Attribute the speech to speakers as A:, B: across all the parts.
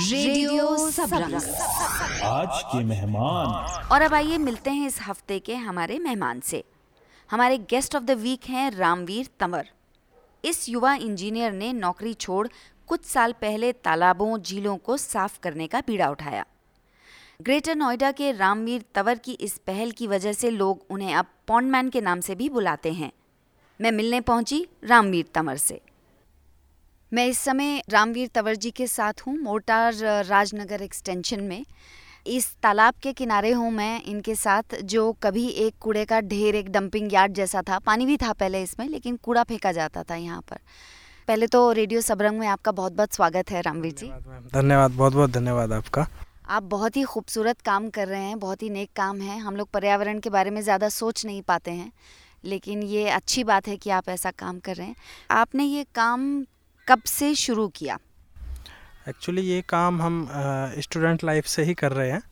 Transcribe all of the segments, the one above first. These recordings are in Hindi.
A: रेडियो सबरंग
B: आज के मेहमान।
A: और अब आइए मिलते हैं इस हफ़्ते के हमारे मेहमान से। हमारे गेस्ट ऑफ़ द वीक हैं रामवीर तंवर। इस युवा इंजीनियर ने नौकरी छोड़ कुछ साल पहले तालाबों झीलों को साफ़ करने का बीड़ा उठाया। ग्रेटर नोएडा के रामवीर तंवर की इस पहल की वजह से लोग उन्हें अब पॉन्डमैन के नाम से भी बुलाते हैं। मैं मिलने पहुँची रामवीर तंवर से। मैं इस समय रामवीर तंवर जी के साथ हूँ मोटार राजनगर एक्सटेंशन में। इस तालाब के किनारे हूँ मैं इनके साथ जो कभी एक कूड़े का ढेर एक डंपिंग यार्ड जैसा था। पानी भी था पहले इसमें लेकिन कूड़ा फेंका जाता था यहाँ पर। पहले तो रेडियो सबरंग में आपका बहुत बहुत स्वागत है रामवीर जी।
C: धन्यवाद बहुत बहुत धन्यवाद आपका।
A: आप बहुत ही खूबसूरत काम कर रहे हैं बहुत ही नेक काम है। हम लोग पर्यावरण के बारे में ज़्यादा सोच नहीं पाते हैं लेकिन ये अच्छी बात है कि आप ऐसा काम कर रहे हैं। आपने ये काम कब से शुरू किया?
C: एक्चुअली ये काम हम स्टूडेंट लाइफ से ही कर रहे हैं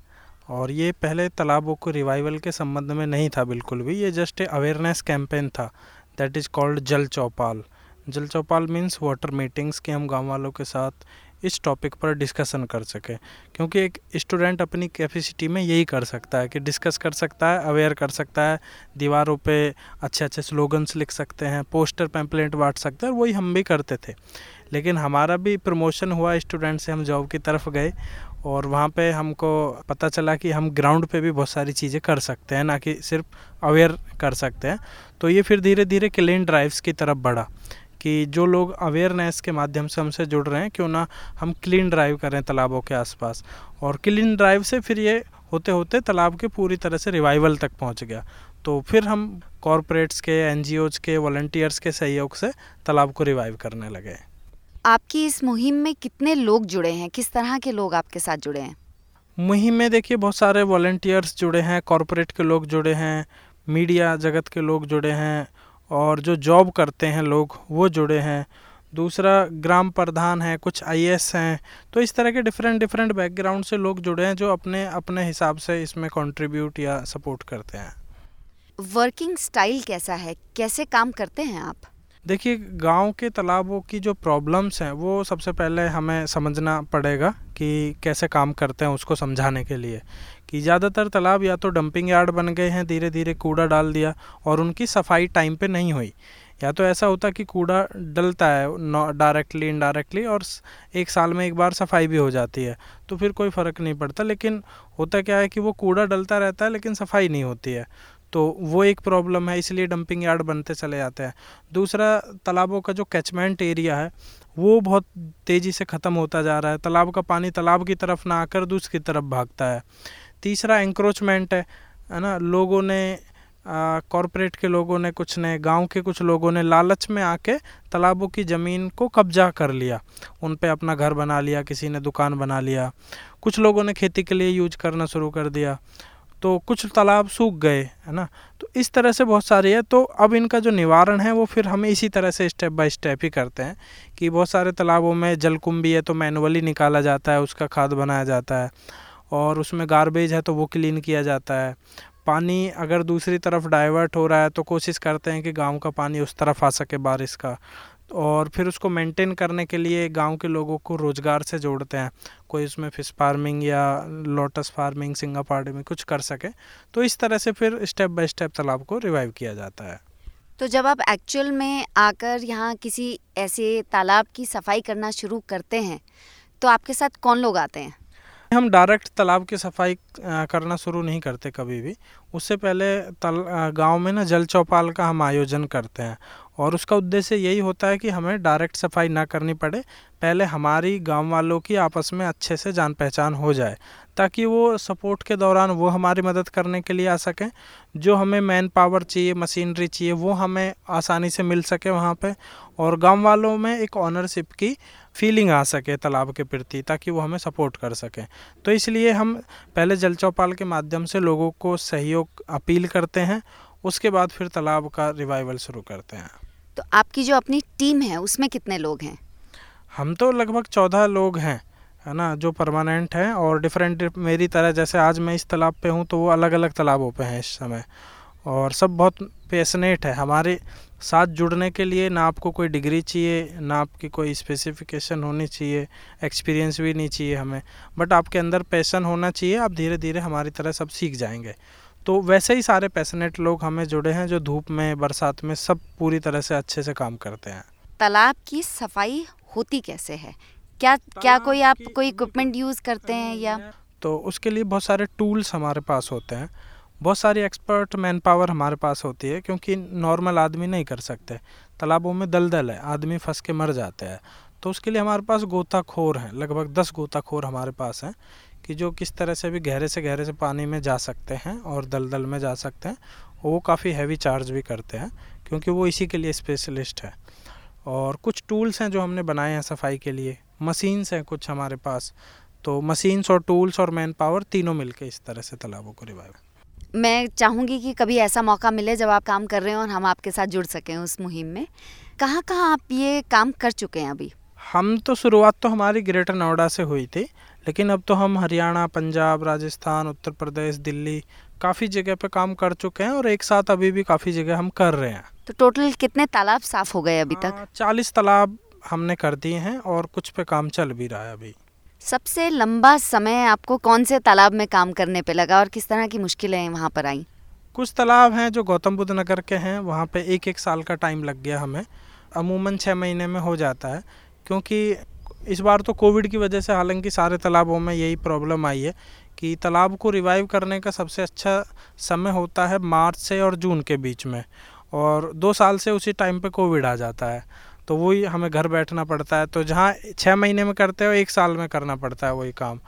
C: और ये पहले तालाबों को रिवाइवल के संबंध में नहीं था बिल्कुल भी। ये जस्ट अवेयरनेस कैंपेन था। That is called Jal Chaupal Jal Chaupal means water meetings के हम गाँव वालों के साथ इस टॉपिक पर डिस्कशन कर सके। क्योंकि एक स्टूडेंट अपनी कैपेसिटी में यही कर सकता है कि डिस्कस कर सकता है अवेयर कर सकता है, दीवारों पे अच्छे अच्छे स्लोगन्स लिख सकते हैं पोस्टर पैम्पलेट बांट सकते हैं वही हम भी करते थे। लेकिन हमारा भी प्रमोशन हुआ स्टूडेंट से, हम जॉब की तरफ़ गए और वहाँ पे हमको पता चला कि हम ग्राउंड पे भी बहुत सारी चीज़ें कर सकते हैं, ना कि सिर्फ़ अवेयर कर सकते हैं। तो ये फिर धीरे धीरे क्लीन ड्राइव्स की तरफ़ बढ़ा। कि जो लोग अवेयरनेस के माध्यम से हमसे जुड़ रहे हैं क्यों ना हम क्लीन ड्राइव करें तालाबों के आसपास। और क्लीन ड्राइव से फिर ये होते होते तालाब के पूरी तरह से रिवाइवल तक पहुँच गया। तो फिर हम कॉरपोरेट्स के एन के वॉल्टियर्स के सहयोग से तालाब को रिवाइव करने लगे
A: आपकी इस मुहिम में कितने लोग जुड़े हैं? किस तरह के लोग आपके साथ जुड़े हैं?
C: मुहिम में देखिए बहुत सारे वॉल्टियर्स जुड़े हैं कॉरपोरेट के लोग जुड़े हैं मीडिया जगत के लोग जुड़े हैं और जो जॉब करते हैं लोग वो जुड़े हैं। दूसरा ग्राम प्रधान है कुछ आई हैं। तो इस तरह के डिफरेंट डिफरेंट बैकग्राउंड से लोग जुड़े हैं जो अपने अपने हिसाब से इसमें कंट्रीब्यूट या सपोर्ट करते हैं।
A: वर्किंग स्टाइल कैसा है? कैसे काम करते हैं आप?
C: देखिए गाँव के तालाबों की जो प्रॉब्लम्स हैं वो सबसे पहले हमें समझना पड़ेगा कि कैसे काम करते हैं उसको समझाने के लिए। कि ज़्यादातर तालाब या तो डंपिंग यार्ड बन गए हैं धीरे धीरे कूड़ा डाल दिया और उनकी सफ़ाई टाइम पे नहीं हुई। या तो ऐसा होता कि कूड़ा डलता है डायरेक्टली इनडायरेक्टली और एक साल में एक बार सफ़ाई भी हो जाती है तो फिर कोई फ़र्क नहीं पड़ता। लेकिन होता क्या है कि वो कूड़ा डलता रहता है, लेकिन सफ़ाई नहीं होती है। तो वो एक प्रॉब्लम है, इसलिए डंपिंग यार्ड बनते चले जाते हैं। दूसरा, तालाबों का जो कैचमेंट एरिया है, वो बहुत तेज़ी से ख़त्म होता जा रहा है। तालाब का पानी तालाब की तरफ़ ना आकर दूसरी तरफ़ भागता है। तीसरा इंक्रोचमेंट है है ना? लोगों ने कॉरपोरेट के लोगों ने कुछ ने, गाँव के कुछ लोगों ने लालच में आके तालाबों की ज़मीन को कब्जा कर लिया। उन पे अपना घर बना लिया, किसी ने दुकान बना लिया। कुछ लोगों ने खेती के लिए यूज़ करना शुरू कर दिया। तो कुछ तालाब सूख गए, है ना? तो इस तरह से बहुत सारी है। तो अब इनका जो निवारण है, वो फिर हम इसी तरह से स्टेप बाय स्टेप ही करते हैं कि बहुत सारे तालाबों में जलकुंभी है तो मैनुअली निकाला जाता है, उसका खाद बनाया जाता है। और उसमें गार्बेज है तो वो क्लीन किया जाता है। पानी अगर दूसरी तरफ़ डाइवर्ट हो रहा है तो कोशिश करते हैं कि गाँव का पानी उस तरफ़ आ सके बारिश का। और फिर उसको मेंटेन करने के लिए गाँव के लोगों को रोज़गार से जोड़ते हैं। कोई उसमें फ़िश फ़ार्मिंग या लोटस फ़ार्मिंग सिंगा में कुछ कर सके। तो इस तरह से फिर स्टेप बाय स्टेप तालाब को रिवाइव किया जाता है।
A: तो जब आप एक्चुअल में आकर यहाँ किसी ऐसे तालाब की सफ़ाई करना शुरू करते हैं तो आपके साथ कौन लोग आते हैं?
C: हम डायरेक्ट तालाब की सफ़ाई करना शुरू नहीं करते कभी भी। उससे पहले गाँव में ना जल चौपाल का हम आयोजन करते हैं। और उसका उद्देश्य यही होता है कि हमें डायरेक्ट सफ़ाई ना करनी पड़े, पहले हमारी गाँव वालों की आपस में अच्छे से जान पहचान हो जाए, ताकि वो सपोर्ट के दौरान वो हमारी मदद करने के लिए आ सकें। जो हमें मैन पावर चाहिए मशीनरी चाहिए, वो हमें आसानी से मिल सके वहाँ पे, और गाँव वालों में एक ऑनरशिप की फीलिंग आ सके तालाब के प्रति, ताकि वो हमें सपोर्ट कर सकें। तो इसलिए हम पहले जल चौपाल के माध्यम से लोगों को सहयोग अपील करते हैं, उसके बाद फिर तालाब का रिवाइवल शुरू करते हैं।
A: तो आपकी जो अपनी टीम है, उसमें कितने लोग हैं?
C: हम तो लगभग चौदह लोग हैं, है ना, जो परमानेंट हैं और डिफरेंट मेरी तरह जैसे आज मैं इस तालाब पे हूँ तो वो अलग अलग तालाबों पे हैं इस समय। और सब बहुत पैसनेट है। हमारे साथ जुड़ने के लिए ना आपको कोई डिग्री चाहिए, ना आपकी कोई स्पेसिफिकेशन होनी चाहिए एक्सपीरियंस भी नहीं चाहिए हमें। बट आपके अंदर पैसन होना चाहिए, आप धीरे धीरे हमारी तरह सब सीख जाएँगे। तो वैसे ही सारे पैसनेट लोग हमें जुड़े हैं जो धूप में बरसात में सब पूरी तरह से अच्छे से काम करते हैं।
A: तालाब की सफ़ाई होती कैसे है? क्या क्या कोई आप कोई इक्विपमेंट यूज़ करते हैं या?
C: तो उसके लिए बहुत सारे टूल्स हमारे पास होते हैं। बहुत सारी एक्सपर्ट मैन पावर हमारे पास होती है क्योंकि नॉर्मल आदमी नहीं कर सकते। तालाबों में दलदल है आदमी फंस के मर जाते हैं। तो उसके लिए हमारे पास गोताखोर हैं लगभग दस गोताखोर हमारे पास हैं। कि जो किस तरह से भी गहरे से गहरे से पानी में जा सकते हैं और दलदल में जा सकते हैं वो काफ़ी हैवी चार्ज भी करते हैं क्योंकि वो इसी के लिए स्पेशलिस्ट है। और कुछ टूल्स हैं जो हमने बनाए हैं सफ़ाई के लिए। मशीन्स हैं कुछ हमारे पास। तो मशीन्स और टूल्स और मैन पावर तीनों मिलके इस तरह से तालाबों को रिवाइव
A: मैं चाहूँगी कि कभी ऐसा मौका मिले जब आप काम कर रहे हो और हम आपके साथ जुड़ सकें उस मुहिम में। कहाँ कहाँ आप ये काम कर चुके हैं अभी?
C: हम तो शुरुआत तो हमारी ग्रेटर नोएडा से हुई थी। लेकिन अब तो हम हरियाणा पंजाब राजस्थान उत्तर प्रदेश दिल्ली काफ़ी जगह पे काम कर चुके हैं और एक साथ अभी भी काफ़ी जगह हम कर रहे हैं।
A: तो टोटल कितने तालाब साफ़ हो गए अभी तक?
C: हाँ, चालीस तालाब हमने कर दिए हैं और कुछ पे काम चल भी रहा है अभी।
A: सबसे लंबा समय आपको कौन से तालाब में काम करने पे लगा और किस तरह की मुश्किलें वहाँ पर आई?
C: कुछ तालाब हैं जो गौतम बुद्ध नगर के हैं वहाँ पे एक एक साल का टाइम लग गया हमें। अमूमन छः महीने में हो जाता है क्योंकि इस बार तो कोविड की वजह से हालाँकि सारे तालाबों में यही प्रॉब्लम आई है कि तालाब को रिवाइव करने का सबसे अच्छा समय होता है मार्च से और जून के बीच में और दो साल से उसी टाइम पे कोविड आ जाता है। तो वही हमें घर बैठना पड़ता है। तो जहाँ छः महीने में करते हो, एक साल में करना पड़ता है वही काम।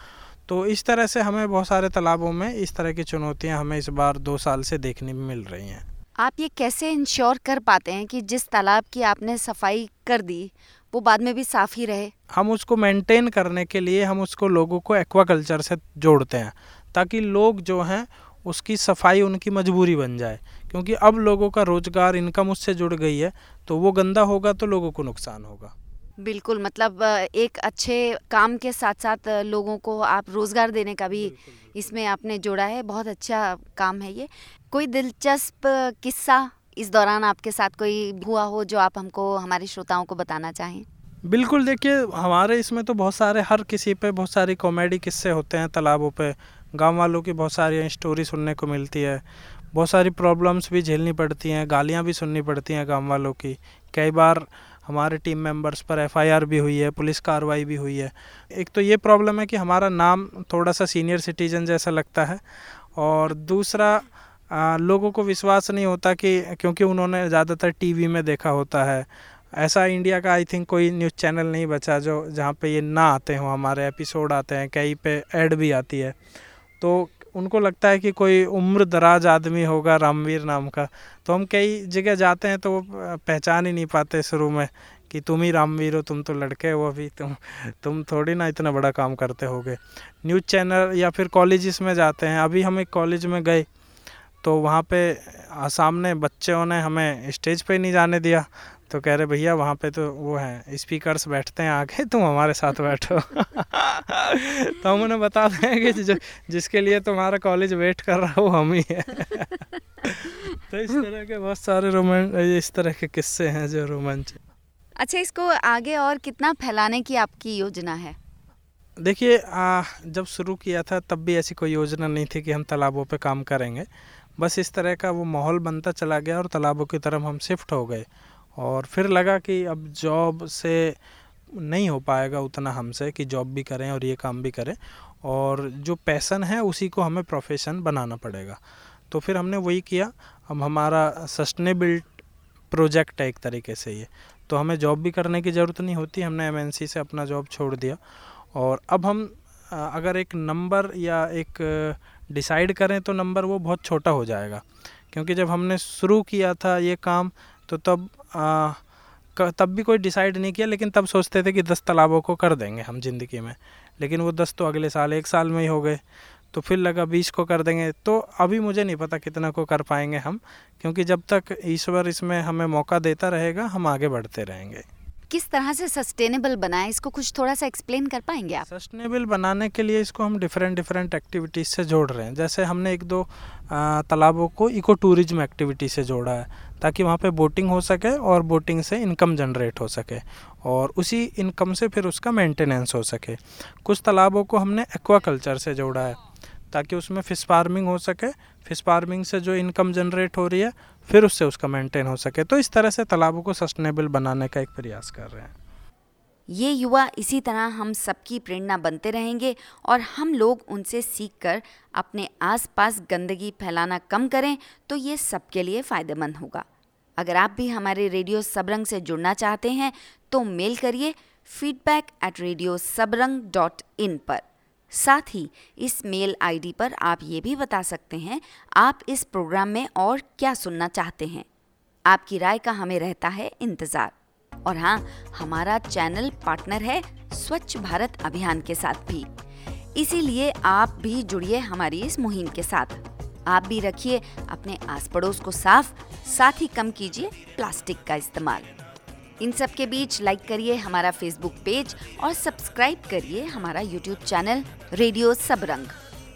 C: तो इस तरह से हमें बहुत सारे तालाबों में इस तरह की चुनौतियाँ हमें इस बार दो साल से देखने में मिल रही हैं।
A: आप ये कैसे इंश्योर कर पाते हैं कि जिस तालाब की आपने सफ़ाई कर दी वो बाद में भी साफ़ ही रहे।
C: हम उसको मेंटेन करने के लिए हम उसको लोगों को एक्वाकल्चर से जोड़ते हैं ताकि लोग जो हैं उसकी सफ़ाई उनकी मजबूरी बन जाए। क्योंकि अब लोगों का रोज़गार इनकम उससे जुड़ गई है तो वो गंदा होगा तो लोगों को नुकसान होगा।
A: बिल्कुल मतलब एक अच्छे काम के साथ साथ लोगों को आप रोज़गार देने का भी इसमें आपने जोड़ा है। बहुत अच्छा काम है ये। कोई दिलचस्प किस्सा इस दौरान आपके साथ कोई हुआ हो जो आप हमको, हमारे श्रोताओं को बताना चाहें?
C: बिल्कुल, देखिए, हमारे इसमें तो बहुत सारे, हर किसी पे बहुत सारी कॉमेडी किस्से होते हैं तालाबों पे। गाँव वालों की बहुत सारी स्टोरी सुनने को मिलती है। बहुत सारी प्रॉब्लम्स भी झेलनी पड़ती हैं, गालियाँ भी सुननी पड़ती हैं गाँव वालों की। कई बार हमारे टीम मेंबर्स पर एफआईआर भी हुई है, पुलिस कार्रवाई भी हुई है। एक तो ये प्रॉब्लम है कि हमारा नाम थोड़ा सा सीनियर सिटीजन जैसा लगता है और दूसरा आ, लोगों को विश्वास नहीं होता कि क्योंकि उन्होंने ज़्यादातर टीवी में देखा होता है। ऐसा इंडिया का आई थिंक कोई न्यूज़ चैनल नहीं बचा जो जहाँ पे ये ना आते हों हमारे एपिसोड आते हैं कहीं पे ऐड भी आती है। तो उनको लगता है कि कोई उम्र दराज आदमी होगा रामवीर नाम का। तो हम कई जगह जाते हैं तो वो पहचान ही नहीं पाते शुरू में कि तुम ही रामवीर हो तुम तो लड़के हो अभी तुम तुम थोड़ी ना इतना बड़ा काम करते होगे। न्यूज़ चैनल या फिर कॉलेज में जाते हैं। अभी हम एक कॉलेज में गए तो वहाँ पे सामने बच्चों ने हमें स्टेज पे नहीं जाने दिया। तो कह रहे, भैया, वहाँ पे तो वो है स्पीकर्स बैठते हैं आगे, तुम हमारे साथ बैठो। तो हम उन्हें बता दें कि जो, जिसके लिए तुम्हारा कॉलेज वेट कर रहा हो हम ही है। तो इस तरह के बहुत सारे रोमांच इस तरह के किस्से हैं जो रोमांच
A: अच्छा इसको आगे और कितना फैलाने की आपकी योजना है?
C: देखिए जब शुरू किया था तब भी ऐसी कोई योजना नहीं थी कि हम तालाबों पे काम करेंगे। बस इस तरह का वो माहौल बनता चला गया और तालाबों की तरफ़ हम शिफ्ट हो गए। और फिर लगा कि अब जॉब से नहीं हो पाएगा उतना हमसे कि जॉब भी करें और ये काम भी करें। और जो पैसन है उसी को हमें प्रोफेशन बनाना पड़ेगा। तो फिर हमने वही किया। अब हमारा सस्टेनेबल प्रोजेक्ट है एक तरीके से ये। तो हमें जॉब भी करने की ज़रूरत नहीं होती। हमने एमएनसी से अपना जॉब छोड़ दिया। और अब हम अगर एक नंबर या एक डिसाइड करें तो नंबर वो बहुत छोटा हो जाएगा। क्योंकि जब हमने शुरू किया था ये काम तो तब आ, तब भी कोई डिसाइड नहीं किया लेकिन तब सोचते थे कि दस तालाबों को कर देंगे हम ज़िंदगी में। लेकिन वो दस तो अगले साल एक साल में ही हो गए तो फिर लगा बीस को कर देंगे। तो अभी मुझे नहीं पता कितना को कर पाएँगे हम क्योंकि जब तक ईश्वर इसमें हमें मौका देता रहेगा हम आगे बढ़ते रहेंगे।
A: किस तरह से सस्टेनेबल बनाए? इसको कुछ थोड़ा सा एक्सप्लेन कर पाएँगे आप?
C: सस्टेनेबल बनाने के लिए इसको हम डिफरेंट डिफरेंट एक्टिविटीज़ से जोड़ रहे हैं। जैसे हमने एक दो तालाबों को इको टूरिज़्म एक्टिविटी से जोड़ा है, ताकि वहाँ पे बोटिंग हो सके और बोटिंग से इनकम जनरेट हो सके और उसी इनकम से फिर उसका मेंटेनेंस हो सके। कुछ तालाबों को हमने एक्वा कल्चर से जोड़ा है, ताकि उसमें फ़िश फ़ार्मिंग हो सके। फ़िश फ़ार्मिंग से जो इनकम जनरेट हो रही है फिर उससे उसका मेंटेन हो सके। तो इस तरह से तालाबों को सस्टेनेबल बनाने का एक प्रयास कर रहे हैं।
A: ये युवा इसी तरह हम सबकी प्रेरणा बनते रहेंगे और हम लोग उनसे सीखकर अपने आसपास गंदगी फैलाना कम करें तो ये सबके लिए फ़ायदेमंद होगा। अगर आप भी हमारे रेडियो सबरंग से जुड़ना चाहते हैं तो मेल करिए feedback at radio Sabrang dot in पर। साथ ही इस मेल आईडी पर आप ये भी बता सकते हैं, आप इस प्रोग्राम में और क्या सुनना चाहते हैं। आपकी राय का हमें रहता है इंतज़ार। और हाँ हमारा चैनल पार्टनर है स्वच्छ भारत अभियान के साथ भी। इसीलिए आप भी जुड़िए हमारी इस मुहिम के साथ। आप भी रखिए अपने आस पड़ोस को साफ़, साथ ही कम कीजिए प्लास्टिक का इस्तेमाल। इन सब के बीच लाइक करिए हमारा फेसबुक पेज और सब्सक्राइब करिए हमारा यूट्यूब चैनल रेडियो सबरंग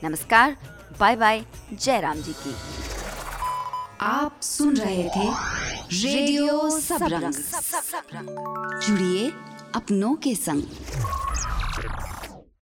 A: नमस्कार बाय बाय जय राम जी की। आप सुन रहे थे रेडियो सबरंग जुड़िए अपनों के संग।